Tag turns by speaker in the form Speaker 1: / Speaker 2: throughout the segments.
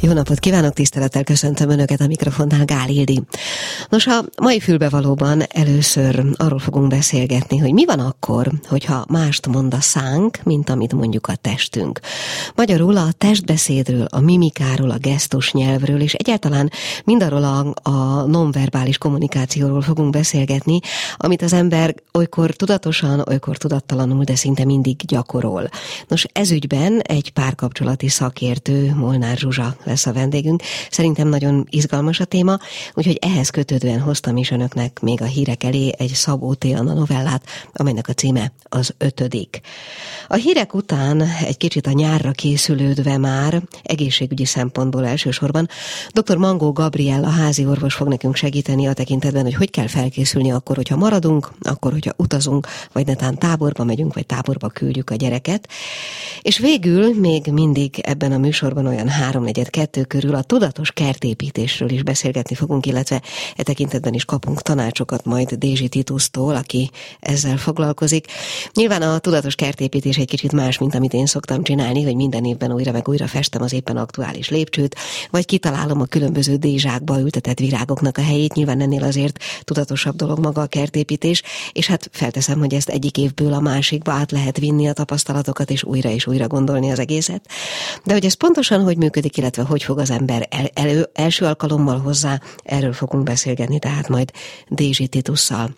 Speaker 1: Jó napot kívánok, tisztelettel köszöntöm Önöket a mikrofonnál, Gál Ildi. Nos, a mai fülbevalóban először arról fogunk beszélgetni, hogy mi van akkor, hogyha mást mond a szánk, mint amit mondjuk a testünk. Magyarul a testbeszédről, a mimikáról, a gesztus nyelvről, és egyáltalán mindarról a, a nonverbális kommunikációról fogunk beszélgetni, amit az ember olykor tudatosan, olykor tudattalanul, de szinte mindig gyakorol. Nos, ezügyben egy párkapcsolati szakértő, Molnár Zsuzsa lesz a vendégünk. Szerintem nagyon izgalmas a téma, úgyhogy ehhez kötődően hoztam is önöknek még a hírek elé egy Szabó T. Anna novellát, amelynek a címe az ötödik. A hírek után egy kicsit a nyárra készülődve már, egészségügyi szempontból elsősorban, dr. Mangó Gabriel, a házi orvos fog nekünk segíteni a tekintetben, hogy hogy kell felkészülni akkor, hogyha maradunk, akkor, hogyha utazunk, vagy netán táborba megyünk, vagy táborba küldjük a gyereket. És végül még mindig ebben a műsorban olyan háromnegyed kettő körül a tudatos kertépítésről is beszélgetni fogunk, illetve e tekintetben is kapunk tanácsokat majd Dézsi Titusztól, aki ezzel foglalkozik. Nyilván a tudatos kertépítés egy kicsit más, mint amit én szoktam csinálni, hogy minden évben újra meg újra festem az éppen aktuális lépcsőt, vagy kitalálom a különböző dézsákba ültetett virágoknak a helyét. Nyilván ennél azért tudatosabb dolog maga a kertépítés, és hát felteszem, hogy ezt egyik évből a másikba át lehet vinni a tapasztalatokat, és újra és újra gondolni az egészet. De hogy ez pontosan hogy működik, illetve hogy fog az ember el, elő, első alkalommal hozzá, erről fogunk beszélgetni, tehát majd Dézsi Titusszal.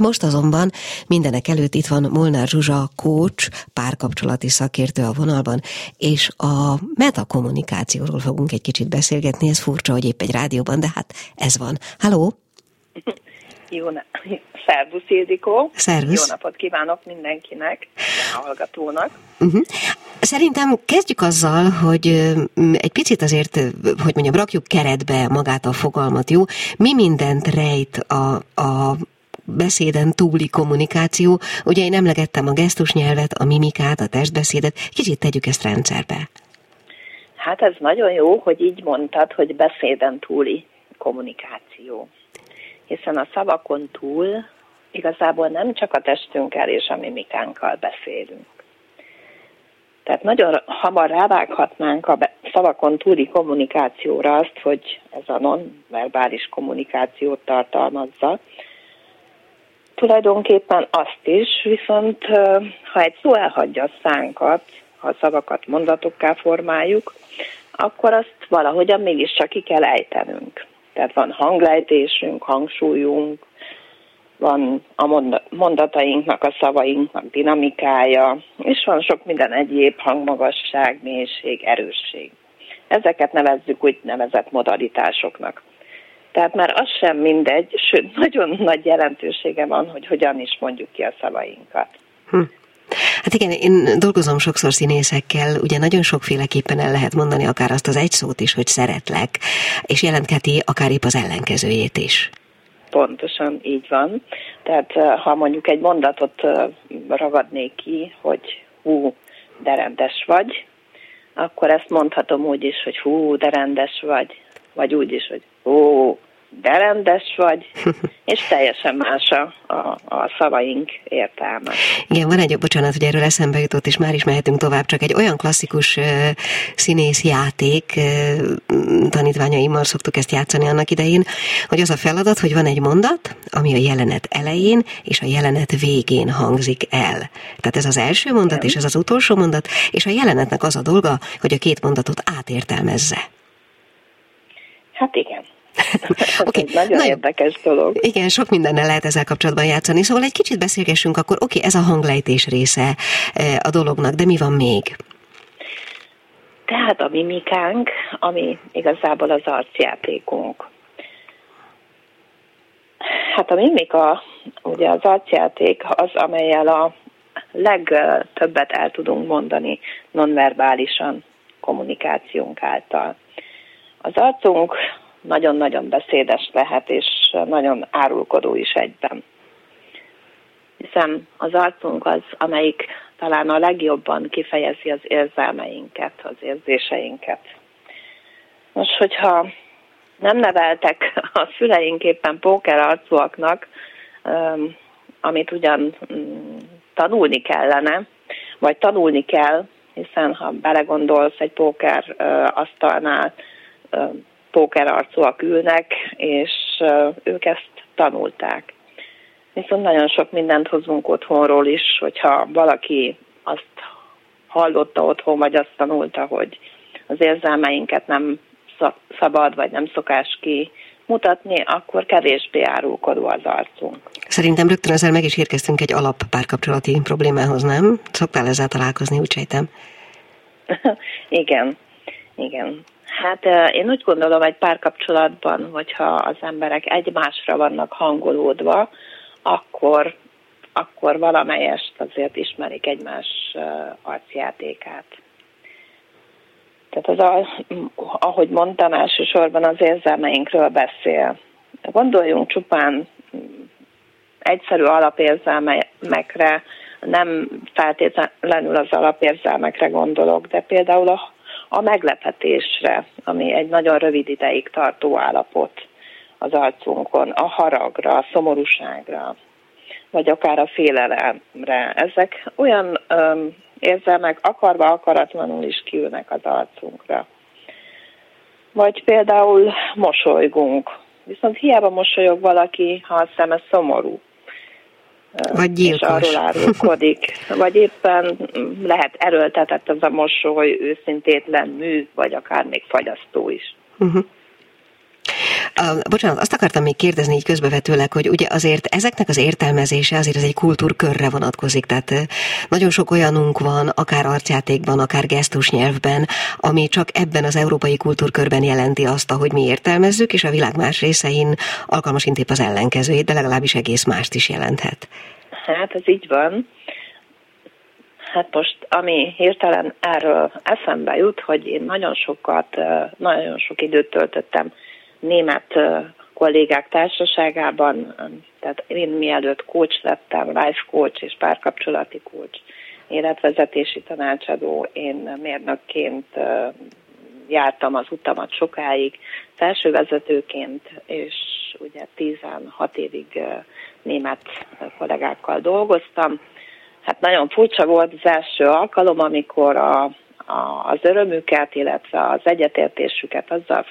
Speaker 1: Most azonban mindenek előtt itt van Molnár Zsuzsa, coach, párkapcsolati szakértő a vonalban, és a metakommunikációról fogunk egy kicsit beszélgetni. Ez furcsa, hogy épp egy rádióban, de hát ez van. Halló!
Speaker 2: Jó, Szervusz Ildikó!
Speaker 1: Szervusz!
Speaker 2: Jó napot kívánok mindenkinek, a hallgatónak!
Speaker 1: Uh-huh. Szerintem kezdjük azzal, hogy egy picit azért, hogy mondjam, rakjuk keretbe magát a fogalmat, jó? Mi mindent rejt a, a beszéden túli kommunikáció? Ugye én emlegettem a gesztusnyelvet, a mimikát, a testbeszédet, kicsit tegyük ezt rendszerbe.
Speaker 2: Hát ez nagyon jó, hogy így mondtad, hogy beszéden túli kommunikáció. Hiszen a szavakon túl igazából nem csak a testünkkel és a mimikánkkal beszélünk. Tehát nagyon hamar rávághatnánk a szavakon túli kommunikációra azt, hogy ez a non-verbális kommunikációt tartalmazza. Tulajdonképpen azt is, viszont ha egy szó elhagyja a szánkat, ha a szavakat mondatokká formáljuk, akkor azt valahogyan mégiscsak ki kell ejtenünk. Tehát van hanglejtésünk, hangsúlyunk, van a mondatainknak, a szavainknak dinamikája, és van sok minden egyéb hangmagasság, mélység, erősség. Ezeket nevezzük úgy nevezett modalitásoknak. Tehát már az sem mindegy, sőt, nagyon nagy jelentősége van, hogy hogyan is mondjuk ki a szavainkat. Hm.
Speaker 1: Hát igen, én dolgozom sokszor színészekkel, ugye nagyon sokféleképpen el lehet mondani akár azt az egy szót is, hogy szeretlek, és jelentheti akár épp az ellenkezőjét is.
Speaker 2: Pontosan így van. Tehát ha mondjuk egy mondatot ragadnék ki, hogy hú, de rendes vagy, akkor ezt mondhatom úgy is, hogy hú, de rendes vagy, vagy úgy is, hogy hú, de rendes vagy, és teljesen más a, a, a szavaink értelme.
Speaker 1: Igen, van egy, bocsánat, hogy erről eszembe jutott, és már is mehetünk tovább, csak egy olyan klasszikus uh, színész játék, uh, tanítványaimmal szoktuk ezt játszani annak idején, hogy az a feladat, hogy van egy mondat, ami a jelenet elején és a jelenet végén hangzik el. Tehát ez az első mondat, Igen. és ez az utolsó mondat, és a jelenetnek az a dolga, hogy a két mondatot átértelmezze.
Speaker 2: Hát igen. okay. nagyon, nagyon érdekes dolog.
Speaker 1: Igen, sok mindennel lehet ezzel kapcsolatban játszani. Szóval egy kicsit beszélgessünk akkor, oké, okay, ez a hanglejtés része eh, a dolognak, de mi van még?
Speaker 2: Tehát a mimikánk, ami igazából az arcjátékunk. Hát a mimika, ugye az arcjáték az, amelyel a legtöbbet el tudunk mondani nonverbálisan kommunikációnk által. Az arcunk nagyon-nagyon beszédes lehet, és nagyon árulkodó is egyben. Hiszen az arcunk az, amelyik talán a legjobban kifejezi az érzelmeinket, az érzéseinket. Most, hogyha nem neveltek a szüleink éppen póker arcúaknak, amit ugyan mm, tanulni kellene, vagy tanulni kell, hiszen ha belegondolsz egy póker asztalnál, póker arcúak ülnek, és ők ezt tanulták. Viszont nagyon sok mindent hozunk otthonról is, hogyha valaki azt hallotta otthon, vagy azt tanulta, hogy az érzelmeinket nem szabad, vagy nem szokás ki mutatni, akkor kevésbé árulkodó az arcunk.
Speaker 1: Szerintem rögtön ezzel meg is érkeztünk egy alap párkapcsolati problémához, nem? Szoktál ezzel találkozni, úgy sejtem.
Speaker 2: igen, igen. Hát én úgy gondolom, egy párkapcsolatban, hogyha az emberek egymásra vannak hangolódva, akkor, akkor valamelyest azért ismerik egymás arcjátékát. Tehát az, a, ahogy mondtam, elsősorban az érzelmeinkről beszél. Gondoljunk csupán egyszerű alapérzelmekre, nem feltétlenül az alapérzelmekre gondolok, de például a, a meglepetésre, ami egy nagyon rövid ideig tartó állapot az arcunkon, a haragra, a szomorúságra, vagy akár a félelemre. Ezek olyan öm, érzelmek akarva akaratlanul is kiülnek az arcunkra. Vagy például mosolygunk. Viszont hiába mosolyog valaki, ha a szeme szomorú.
Speaker 1: Vagy gyilkos. És
Speaker 2: arról árulkodik. Vagy éppen lehet erőltetett az a mosoly, őszintétlen mű, vagy akár még fagyasztó is. Uh-huh.
Speaker 1: Uh, bocsánat, azt akartam még kérdezni így közbevetőleg, hogy ugye azért ezeknek az értelmezése azért ez egy kultúrkörre vonatkozik, tehát nagyon sok olyanunk van, akár arcjátékban, akár gesztusnyelvben, ami csak ebben az európai kultúrkörben jelenti azt, ahogy mi értelmezzük, és a világ más részein alkalmas intébb az ellenkezőjét, de legalábbis egész mást is jelenthet.
Speaker 2: Hát ez így van. Hát most, ami hirtelen erről eszembe jut, hogy én nagyon sokat, nagyon sok időt töltöttem német kollégák társaságában, tehát én mielőtt coach lettem, life coach és párkapcsolati coach, életvezetési tanácsadó, én mérnökként jártam az utamat sokáig, felsővezetőként, és ugye 16 évig német kollégákkal dolgoztam. Hát nagyon furcsa volt az első alkalom, amikor a az örömüket, illetve az egyetértésüket azzal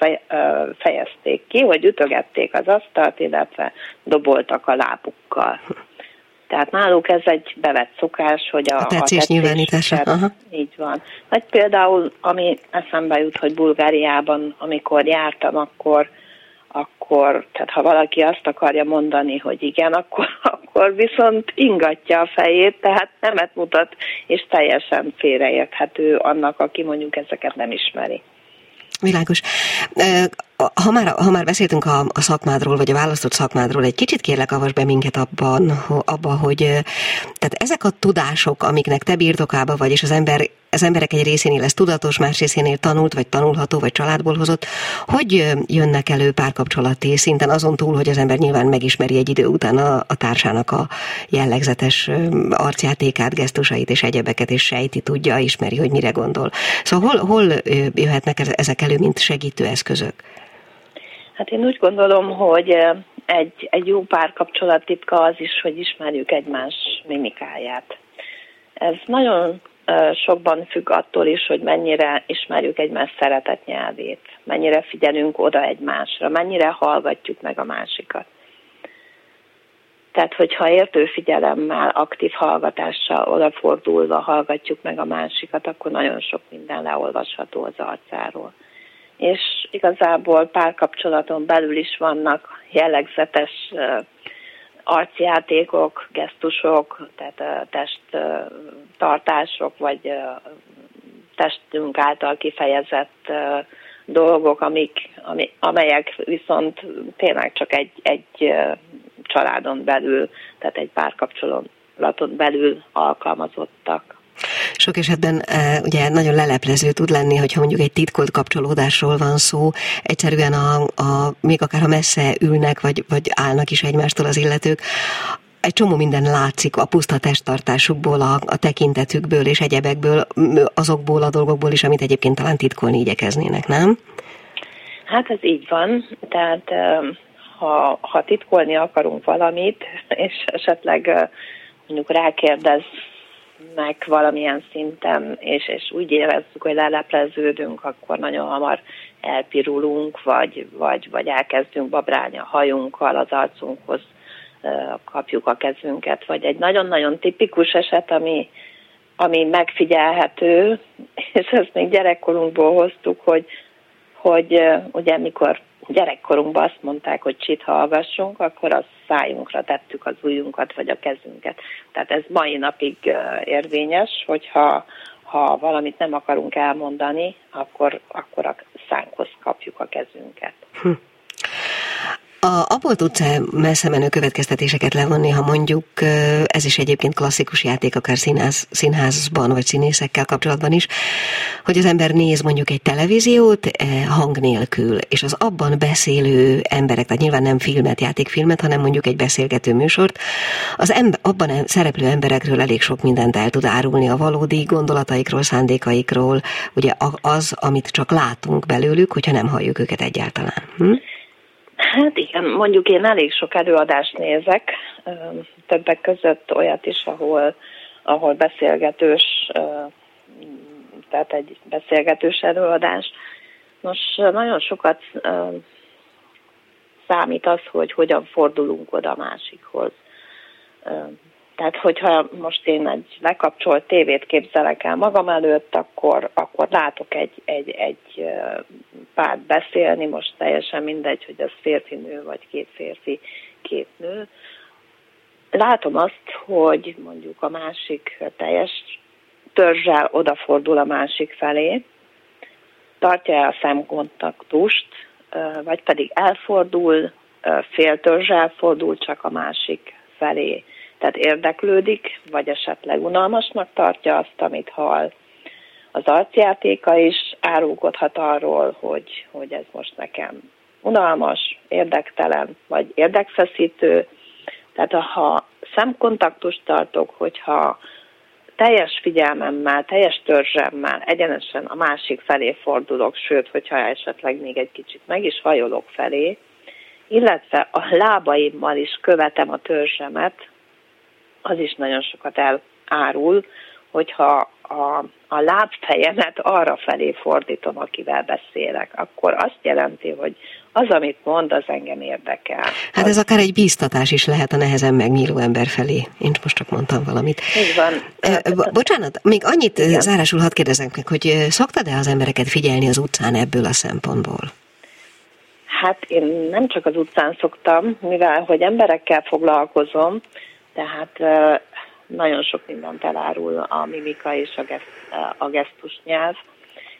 Speaker 2: fejezték ki, hogy ütögették az asztalt, illetve doboltak a lábukkal. Tehát náluk ez egy bevett szokás, hogy a,
Speaker 1: a tetszés nyilvánítása.
Speaker 2: Így van. Vagy például, ami eszembe jut, hogy Bulgáriában, amikor jártam, akkor akkor, tehát ha valaki azt akarja mondani, hogy igen, akkor, akkor viszont ingatja a fejét, tehát nemet mutat, és teljesen félreérthető annak, aki mondjuk ezeket nem ismeri.
Speaker 1: Világos. Ha már, ha már beszéltünk a, a szakmádról, vagy a választott szakmádról, egy kicsit kérlek, avas be minket abban, abba, hogy tehát ezek a tudások, amiknek te birtokába vagy, és az ember az emberek egy részénél ez tudatos, más részénél tanult, vagy tanulható, vagy családból hozott. Hogy jönnek elő párkapcsolati szinten azon túl, hogy az ember nyilván megismeri egy idő után a, a társának a jellegzetes arcjátékát, gesztusait és egyebeket, és sejti, tudja, ismeri, hogy mire gondol. Szóval hol, hol jöhetnek ezek elő, mint segítő eszközök?
Speaker 2: Hát én úgy gondolom, hogy egy, egy jó párkapcsolat titka az is, hogy ismerjük egymás mimikáját. Ez nagyon sokban függ attól is, hogy mennyire ismerjük egymás szeretet nyelvét, mennyire figyelünk oda egymásra, mennyire hallgatjuk meg a másikat. Tehát, hogyha értő figyelemmel, aktív hallgatással odafordulva hallgatjuk meg a másikat, akkor nagyon sok minden leolvasható az arcáról. És igazából párkapcsolaton belül is vannak jellegzetes arcjátékok, gesztusok, tehát testtartások, vagy testünk által kifejezett dolgok, amik, amelyek viszont tényleg csak egy, egy családon belül, tehát egy párkapcsolaton belül alkalmazottak.
Speaker 1: Sok esetben e, ugye nagyon leleplező tud lenni, hogyha mondjuk egy titkolt kapcsolódásról van szó, egyszerűen a, a még akár ha messze ülnek, vagy, vagy állnak is egymástól az illetők, egy csomó minden látszik a puszta testtartásukból, a, a tekintetükből és egyebekből, azokból a dolgokból is, amit egyébként talán titkolni igyekeznének, nem?
Speaker 2: Hát ez így van, tehát ha, ha titkolni akarunk valamit, és esetleg mondjuk rákérdeznek valamilyen szinten, és, és úgy érezzük, hogy lelepleződünk, akkor nagyon hamar elpirulunk, vagy, vagy, vagy elkezdünk babrálni a hajunkkal, az arcunkhoz kapjuk a kezünket, vagy egy nagyon-nagyon tipikus eset, ami, ami megfigyelhető, és ezt még gyerekkorunkból hoztuk, hogy, hogy ugye mikor gyerekkorunkban azt mondták, hogy csit hallgassunk, akkor a szájunkra tettük az ujjunkat vagy a kezünket. Tehát ez mai napig érvényes, hogyha ha valamit nem akarunk elmondani, akkor, akkor a szánkhoz kapjuk a kezünket. Hm.
Speaker 1: A, abból tudsz -e messze menő következtetéseket levonni, ha mondjuk, ez is egyébként klasszikus játék, akár színház, színházban vagy színészekkel kapcsolatban is, hogy az ember néz mondjuk egy televíziót hang nélkül, és az abban beszélő emberek, tehát nyilván nem filmet, játékfilmet, hanem mondjuk egy beszélgető műsort, az ember, abban szereplő emberekről elég sok mindent el tud árulni a valódi gondolataikról, szándékaikról, ugye az, amit csak látunk belőlük, hogyha nem halljuk őket egyáltalán. Hm?
Speaker 2: Hát igen, mondjuk én elég sok előadást nézek, többek között olyat is, ahol, ahol beszélgetős, tehát egy beszélgetős előadás. Most nagyon sokat számít az, hogy hogyan fordulunk oda a másikhoz. Tehát, hogyha most én egy lekapcsolt tévét képzelek el magam előtt, akkor, akkor látok egy, egy, egy párt beszélni, most teljesen mindegy, hogy az férfi-nő, vagy két férfi, két nő. Látom azt, hogy mondjuk a másik teljes törzsel odafordul a másik felé, tartja el a szemkontaktust, vagy pedig elfordul, fél törzsel fordul csak a másik felé tehát érdeklődik, vagy esetleg unalmasnak tartja azt, amit hall. Az arcjátéka is árulkodhat arról, hogy, hogy ez most nekem unalmas, érdektelen, vagy érdekfeszítő. Tehát ha szemkontaktust tartok, hogyha teljes figyelmemmel, teljes törzsemmel egyenesen a másik felé fordulok, sőt, hogyha esetleg még egy kicsit meg is hajolok felé, illetve a lábaimmal is követem a törzsemet, az is nagyon sokat elárul, hogyha a, a lábfejemet arra felé fordítom, akivel beszélek, akkor azt jelenti, hogy az, amit mond, az engem érdekel.
Speaker 1: Hát ez akár egy bíztatás is lehet a nehezen megnyíló ember felé. Én most csak mondtam valamit.
Speaker 2: Így van.
Speaker 1: Bo- bocsánat, még annyit Igen. zárásul hadd kérdezek meg, hogy szoktad-e az embereket figyelni az utcán ebből a szempontból?
Speaker 2: Hát én nem csak az utcán szoktam, mivel hogy emberekkel foglalkozom, tehát nagyon sok mindent elárul a mimika és a, geszt, a gesztus nyelv.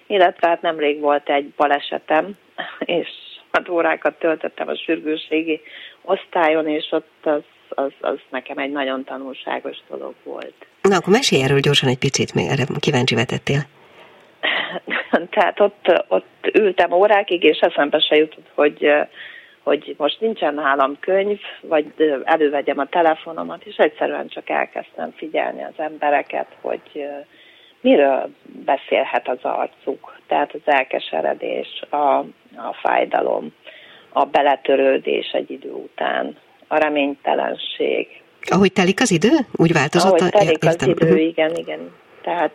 Speaker 2: Illetve hát nemrég volt egy balesetem, és hat órákat töltöttem a sürgőségi osztályon, és ott az, az, az nekem egy nagyon tanulságos dolog volt.
Speaker 1: Na, akkor mesélj erről gyorsan egy picit, még erre kíváncsi vetettél.
Speaker 2: Tehát ott, ott ültem órákig, és eszembe se jutott, hogy hogy most nincsen nálam könyv, vagy elővegyem a telefonomat, és egyszerűen csak elkezdtem figyelni az embereket, hogy miről beszélhet az arcuk. Tehát az elkeseredés, a, a fájdalom, a beletörődés egy idő után, a reménytelenség.
Speaker 1: Ahogy telik az idő? Úgy változott?
Speaker 2: Ahogy telik az idő, uh-huh. igen, igen. Tehát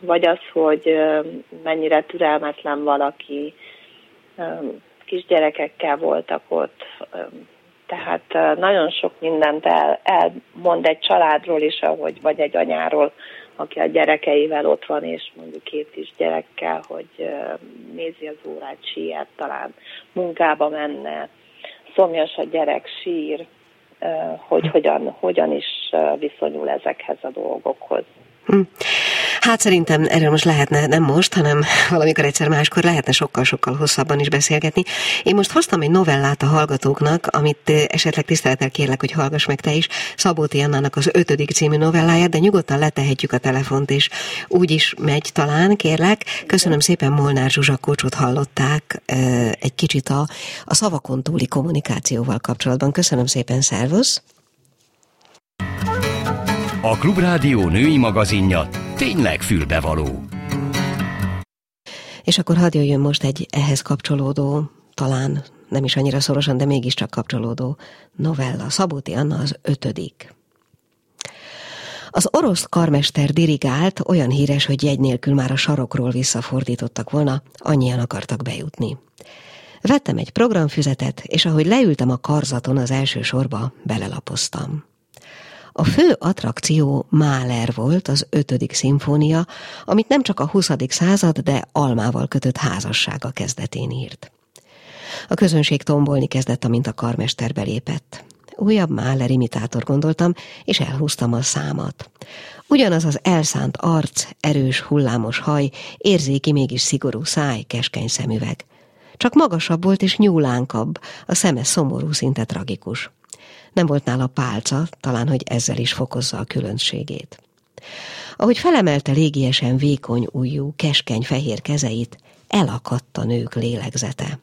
Speaker 2: vagy az, hogy mennyire türelmetlen valaki, kisgyerekekkel voltak ott, tehát nagyon sok mindent el, elmond egy családról is, ahogy, vagy egy anyáról, aki a gyerekeivel ott van, és mondjuk két is gyerekkel, hogy nézi az órát, sírt, talán munkába menne, szomjas a gyerek, sír, hogy hogyan, hogyan is viszonyul ezekhez a dolgokhoz. Hm.
Speaker 1: Hát szerintem erről most lehetne, nem most, hanem valamikor egyszer máskor lehetne sokkal-sokkal hosszabban is beszélgetni. Én most hoztam egy novellát a hallgatóknak, amit esetleg tisztelettel kérlek, hogy hallgass meg te is. Szabóti Annának az ötödik című novelláját, de nyugodtan letehetjük a telefont, és úgy is megy talán, kérlek. Köszönöm szépen, Molnár Zsuzsa Kocsot hallották egy kicsit a, a szavakon túli kommunikációval kapcsolatban. Köszönöm szépen, szervusz!
Speaker 3: A Klubrádió női magazinja tényleg fülbevaló.
Speaker 1: És akkor hadd jöjjön most egy ehhez kapcsolódó, talán nem is annyira szorosan, de mégiscsak kapcsolódó novella. Szabóti Anna az ötödik. Az orosz karmester dirigált, olyan híres, hogy jegy nélkül már a sarokról visszafordítottak volna, annyian akartak bejutni. Vettem egy programfüzetet, és ahogy leültem a karzaton az első sorba, belelapoztam. A fő attrakció Mahler volt, az ötödik szimfónia, amit nem csak a 20. század, de almával kötött házassága kezdetén írt. A közönség tombolni kezdett, amint a karmester belépett. Újabb Mahler imitátor gondoltam, és elhúztam a számat. Ugyanaz az elszánt arc, erős, hullámos haj, érzéki, mégis szigorú száj, keskeny szemüveg. Csak magasabb volt és nyúlánkabb, a szeme szomorú, szinte tragikus. Nem volt nála pálca, talán, hogy ezzel is fokozza a különbségét. Ahogy felemelte légiesen vékony ujjú, keskeny fehér kezeit, elakadt a nők lélegzete.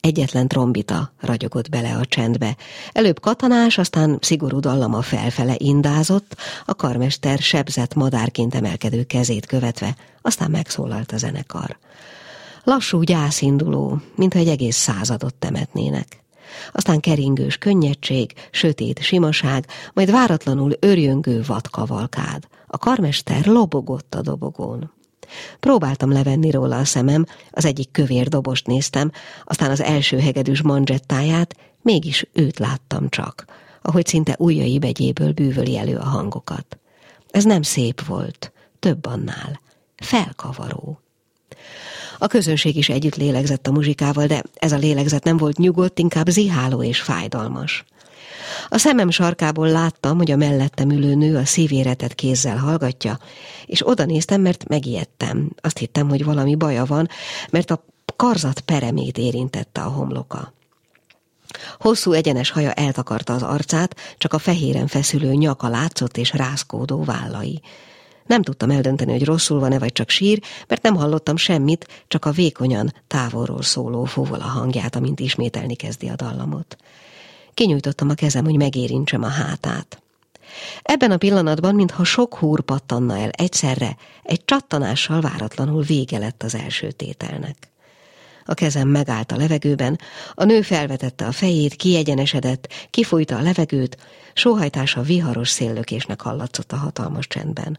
Speaker 1: Egyetlen trombita ragyogott bele a csendbe. Előbb katanás, aztán szigorú dallama felfele indázott, a karmester sebzett madárként emelkedő kezét követve, aztán megszólalt a zenekar. Lassú gyászinduló, mintha egy egész századot temetnének. Aztán keringős könnyedség, sötét simaság, majd váratlanul örjöngő vadkavalkád. A karmester lobogott a dobogón. Próbáltam levenni róla a szemem, az egyik kövér dobost néztem, aztán az első hegedűs manzsettáját, mégis őt láttam csak, ahogy szinte ujjai begyéből bűvöli elő a hangokat. Ez nem szép volt, több annál, felkavaró. A közönség is együtt lélegzett a muzsikával, de ez a lélegzet nem volt nyugodt, inkább ziháló és fájdalmas. A szemem sarkából láttam, hogy a mellettem ülő nő a szívéretet kézzel hallgatja, és oda néztem, mert megijedtem. Azt hittem, hogy valami baja van, mert a karzat peremét érintette a homloka. Hosszú egyenes haja eltakarta az arcát, csak a fehéren feszülő nyaka látszott és rázkódó vállai. Nem tudtam eldönteni, hogy rosszul van-e, vagy csak sír, mert nem hallottam semmit, csak a vékonyan, távolról szóló fúvola hangját, amint ismételni kezdi a dallamot. Kinyújtottam a kezem, hogy megérintsem a hátát. Ebben a pillanatban, mintha sok húr pattanna el egyszerre, egy csattanással váratlanul vége lett az első tételnek. A kezem megállt a levegőben, a nő felvetette a fejét, kiegyenesedett, kifújta a levegőt, sóhajtása viharos széllökésnek hallatszott a hatalmas csendben.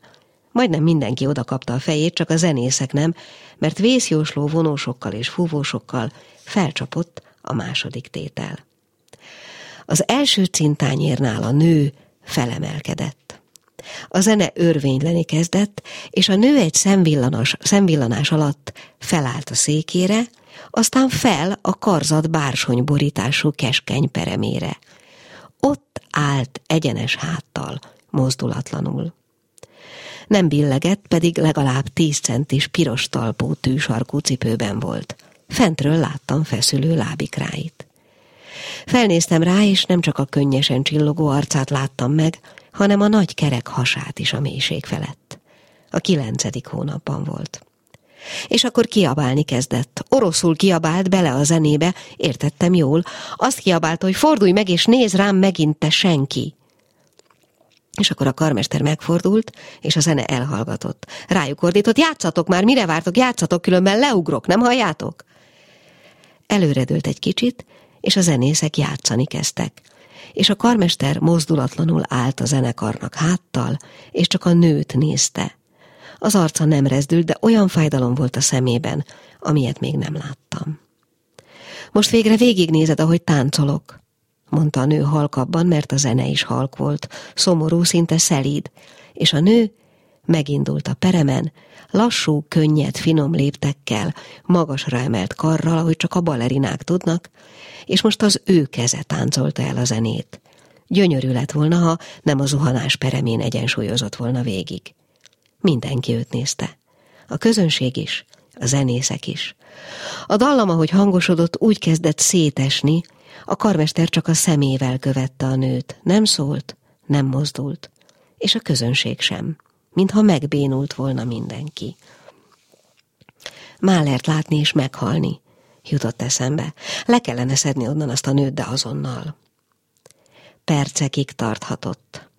Speaker 1: Majdnem mindenki odakapta a fejét, csak a zenészek nem, mert vészjósló vonósokkal és fúvósokkal felcsapott a második tétel. Az első cintányérnál a nő felemelkedett. A zene örvényleni kezdett, és a nő egy szemvillanás, szemvillanás alatt felállt a székére, aztán fel a karzat bársonyborítású keskeny peremére. Ott állt egyenes háttal, mozdulatlanul. Nem billegett, pedig legalább tíz centis piros talpú tűsarkú cipőben volt. Fentről láttam feszülő lábikráit. Felnéztem rá, és nem csak a könnyesen csillogó arcát láttam meg, hanem a nagy kerek hasát is a mélység felett. A kilencedik hónapban volt. És akkor kiabálni kezdett. Oroszul kiabált bele a zenébe, értettem jól. Azt kiabált, hogy fordulj meg, és néz rám megint te senki. És akkor a karmester megfordult, és a zene elhallgatott. Rájuk ordított, játszatok már, mire vártok, játszatok, különben leugrok, nem halljátok? Előredőlt egy kicsit, és a zenészek játszani kezdtek. És a karmester mozdulatlanul állt a zenekarnak háttal, és csak a nőt nézte. Az arca nem rezdült, de olyan fájdalom volt a szemében, amilyet még nem láttam. Most végre végignézed, ahogy táncolok, mondta a nő halkabban, mert a zene is halk volt, szomorú, szinte szelíd, és a nő megindult a peremen, lassú, könnyed, finom léptekkel, magasra emelt karral, ahogy csak a balerinák tudnak, és most az ő keze táncolta el a zenét. Gyönyörű lett volna, ha nem a zuhanás peremén egyensúlyozott volna végig. Mindenki őt nézte. A közönség is, a zenészek is. A dallam, ahogy hangosodott, úgy kezdett szétesni, a karmester csak a szemével követte a nőt. Nem szólt, nem mozdult, és a közönség sem, mintha megbénult volna mindenki. Málert látni és meghalni, jutott eszembe. Le kellene szedni onnan azt a nőt, de azonnal. Percekig tarthatott.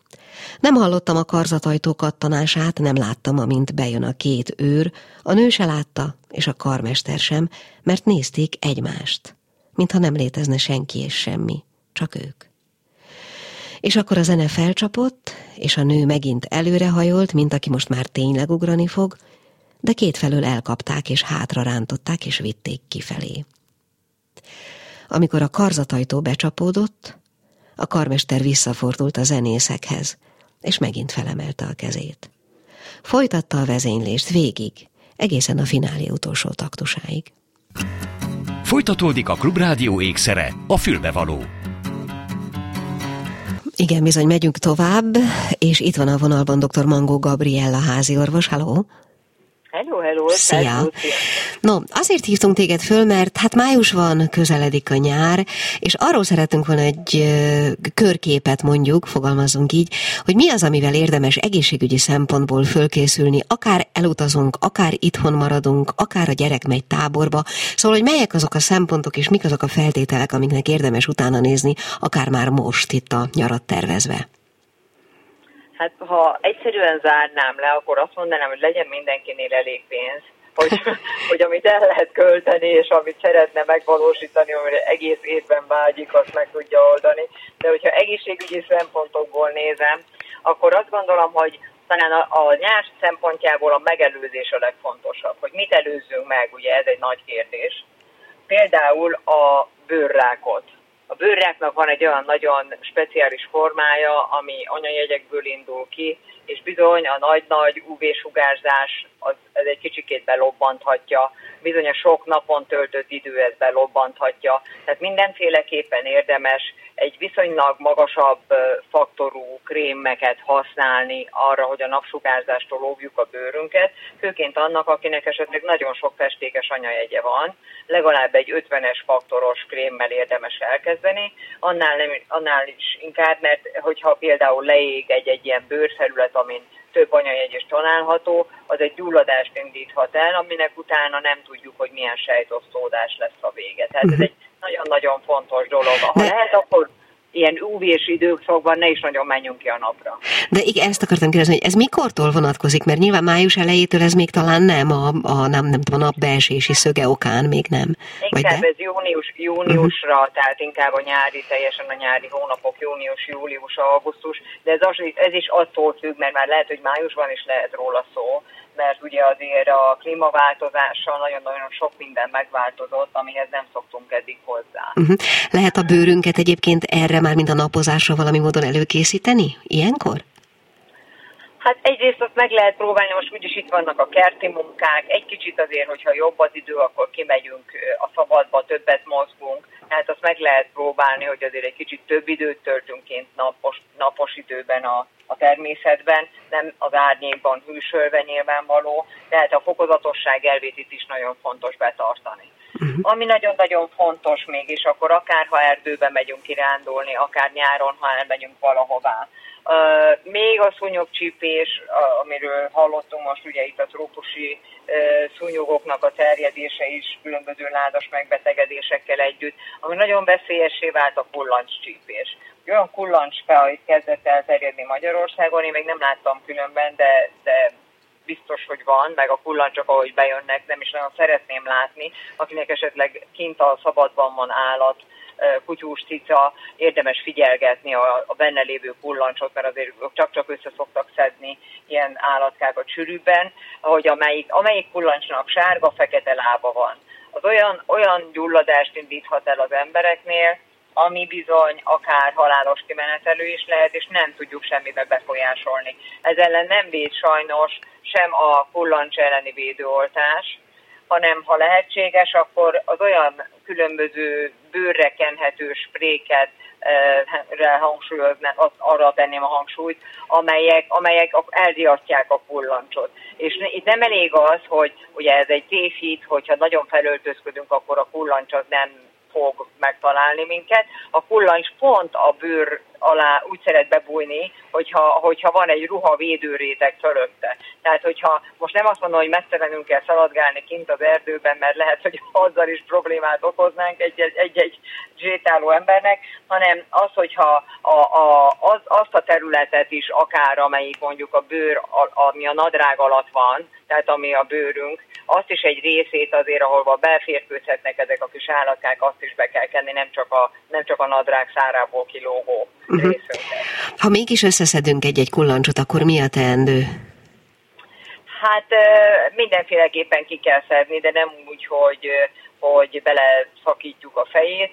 Speaker 1: Nem hallottam a karzatajtó kattanását, nem láttam, amint bejön a két őr, a nő se látta, és a karmester sem, mert nézték egymást, mintha nem létezne senki és semmi, csak ők. És akkor a zene felcsapott, és a nő megint előrehajolt, mint aki most már tényleg ugrani fog, de kétfelől elkapták és hátra rántották és vitték kifelé. Amikor a karzatajtó becsapódott, a karmester visszafordult a zenészekhez, és megint felemelte a kezét. Folytatta a vezénylést végig, egészen a finálé utolsó taktusáig.
Speaker 3: Folytatódik a Klubrádió ékszere, a fülbevaló.
Speaker 1: Igen, bizony, megyünk tovább, és itt van a vonalban dr. Mangó Gabriella házi orvos. Halló!
Speaker 4: Hello, hello!
Speaker 1: Szia! No, azért hívtunk téged föl, mert hát május van, közeledik a nyár, és arról szeretünk volna egy körképet mondjuk, fogalmazunk így, hogy mi az, amivel érdemes egészségügyi szempontból fölkészülni, akár elutazunk, akár itthon maradunk, akár a gyerek megy táborba, szóval, hogy melyek azok a szempontok, és mik azok a feltételek, amiknek érdemes utána nézni, akár már most itt a nyarat tervezve.
Speaker 4: Hát ha egyszerűen zárnám le, akkor azt mondanám, hogy legyen mindenkinél elég pénz, hogy, hogy amit el lehet költeni, és amit szeretne megvalósítani, amire egész évben vágyik, azt meg tudja oldani. De hogyha egészségügyi szempontokból nézem, akkor azt gondolom, hogy talán a, a nyár szempontjából a megelőzés a legfontosabb, hogy mit előzzünk meg, ugye ez egy nagy kérdés. Például a bőrrákot a bőrráknak van egy olyan nagyon speciális formája, ami anyajegyekből indul ki, és bizony a nagy-nagy UV-sugárzás az, ez egy kicsikét belobbanthatja, bizony a sok napon töltött idő ez belobbanthatja. Tehát mindenféleképpen érdemes egy viszonylag magasabb faktorú krémeket használni arra, hogy a napsugárzástól óvjuk a bőrünket, főként annak, akinek esetleg nagyon sok festékes anyajegye van, legalább egy 50-es faktoros krémmel érdemes elkezdeni, annál, nem, annál is inkább, mert hogyha például leég egy-egy ilyen bőrfelület, amin több anyajegy is található, az egy gyulladást indíthat el, aminek utána nem tudjuk, hogy milyen sejtosztódás lesz a vége. Tehát ez mhm. egy nagyon-nagyon fontos dolog. Ha De... lehet, akkor ilyen UV-s időszakban ne is nagyon menjünk ki a napra.
Speaker 1: De igen, ezt akartam kérdezni, hogy ez mikortól vonatkozik? Mert nyilván május elejétől ez még talán nem a, a nem, nem tudom, a napbeesési szöge okán még nem.
Speaker 4: Inkább ez június, júniusra, uh-huh. tehát inkább a nyári, teljesen a nyári hónapok, június, július, augusztus, de ez, az, ez is attól függ, mert már lehet, hogy májusban is lehet róla szó, mert ugye azért a klímaváltozással nagyon-nagyon sok minden megváltozott, amihez nem szoktunk eddig hozzá.
Speaker 1: Uh-huh. Lehet a bőrünket egyébként erre már, mint a napozásra valami módon előkészíteni ilyenkor?
Speaker 4: Hát egyrészt azt meg lehet próbálni, most úgyis itt vannak a kerti munkák, egy kicsit azért, hogyha jobb az idő, akkor kimegyünk a szabadba, többet mozgunk, tehát azt meg lehet próbálni, hogy azért egy kicsit több időt töltünk kint napos, napos időben a, a természetben, nem az árnyékban hűsölve nyilvánvaló, tehát a fokozatosság elvét itt is nagyon fontos betartani. Uh-huh. Ami nagyon-nagyon fontos mégis, akkor akár ha erdőbe megyünk kirándulni, akár nyáron, ha elmegyünk valahová, Uh, még a szúnyogcsípés, amiről hallottunk most, ugye itt a trópusi uh, szúnyogoknak a terjedése is különböző ládas megbetegedésekkel együtt, ami nagyon veszélyessé vált a kullancscsípés. Olyan kullancsfaj kezdett el terjedni Magyarországon, én még nem láttam különben, de, de biztos, hogy van, meg a kullancsok, ahogy bejönnek, nem is nagyon szeretném látni, akinek esetleg kint a szabadban van állat, kutyús cica, érdemes figyelgetni a, a benne lévő kullancsot, mert azért csak-csak össze szoktak szedni ilyen állatkákat sűrűbben, hogy amelyik, amelyik kullancsnak sárga-fekete lába van. Az olyan, olyan gyulladást indíthat el az embereknél, ami bizony akár halálos kimenetelő is lehet, és nem tudjuk semmibe befolyásolni. Ez ellen nem véd sajnos sem a kullancs elleni védőoltás, hanem ha lehetséges, akkor az olyan különböző bőrre kenhető spréket eh, hangsúlyozni, az, arra tenném a hangsúlyt, amelyek, amelyek elriasztják a kullancsot. És itt nem elég az, hogy ugye ez egy tévhit, hogyha nagyon felöltözködünk, akkor a kullancs az nem fog megtalálni minket. A kullancs pont a bőr alá úgy szeret bebújni, hogyha, hogyha van egy ruha védőréteg fölötte. Tehát, hogyha most nem azt mondom, hogy messzelenünk kell szaladgálni kint az erdőben, mert lehet, hogy azzal is problémát okoznánk egy-egy zsétáló embernek, hanem az, hogyha a, a, az, azt a területet is akár, amelyik mondjuk a bőr, a, ami a nadrág alatt van, tehát ami a bőrünk, azt is egy részét azért, ahol belférkőzhetnek ezek a kis állatkák, azt is be kell kenni, nem csak a, nem csak a nadrág szárából kilógó uh-huh.
Speaker 1: Ha mégis összeszedünk egy-egy kullancsot, akkor mi a teendő?
Speaker 4: Hát mindenféleképpen ki kell szedni, de nem úgy, hogy, hogy bele szakítjuk a fejét,